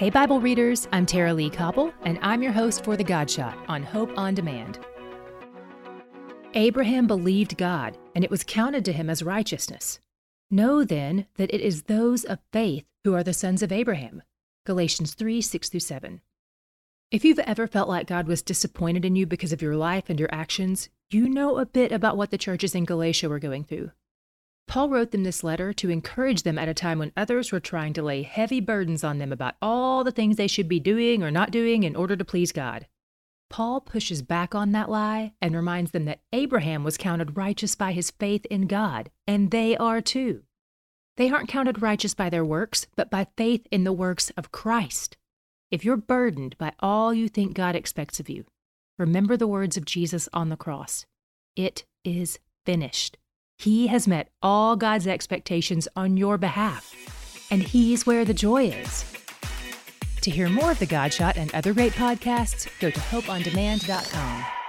Hey, Bible readers, I'm Tara-Leigh Cobble, and I'm your host for The God Shot on Hope on Demand. Abraham believed God, and it was counted to him as righteousness. Know then that it is those of faith who are the sons of Abraham. Galatians 3 6 through 7. If you've ever felt like God was disappointed in you because of your life and your actions, you know a bit about what the churches in Galatia were going through. Paul wrote them this letter to encourage them at a time when others were trying to lay heavy burdens on them about all the things they should be doing or not doing in order to please God. Paul pushes back on that lie and reminds them that Abraham was counted righteous by his faith in God, and they are too. They aren't counted righteous by their works, but by faith in the works of Christ. If you're burdened by all you think God expects of you, remember the words of Jesus on the cross It is finished. He has met all God's expectations on your behalf, and He's where the joy is. To hear more of The Godshot and other great podcasts, go to hopeondemand.com.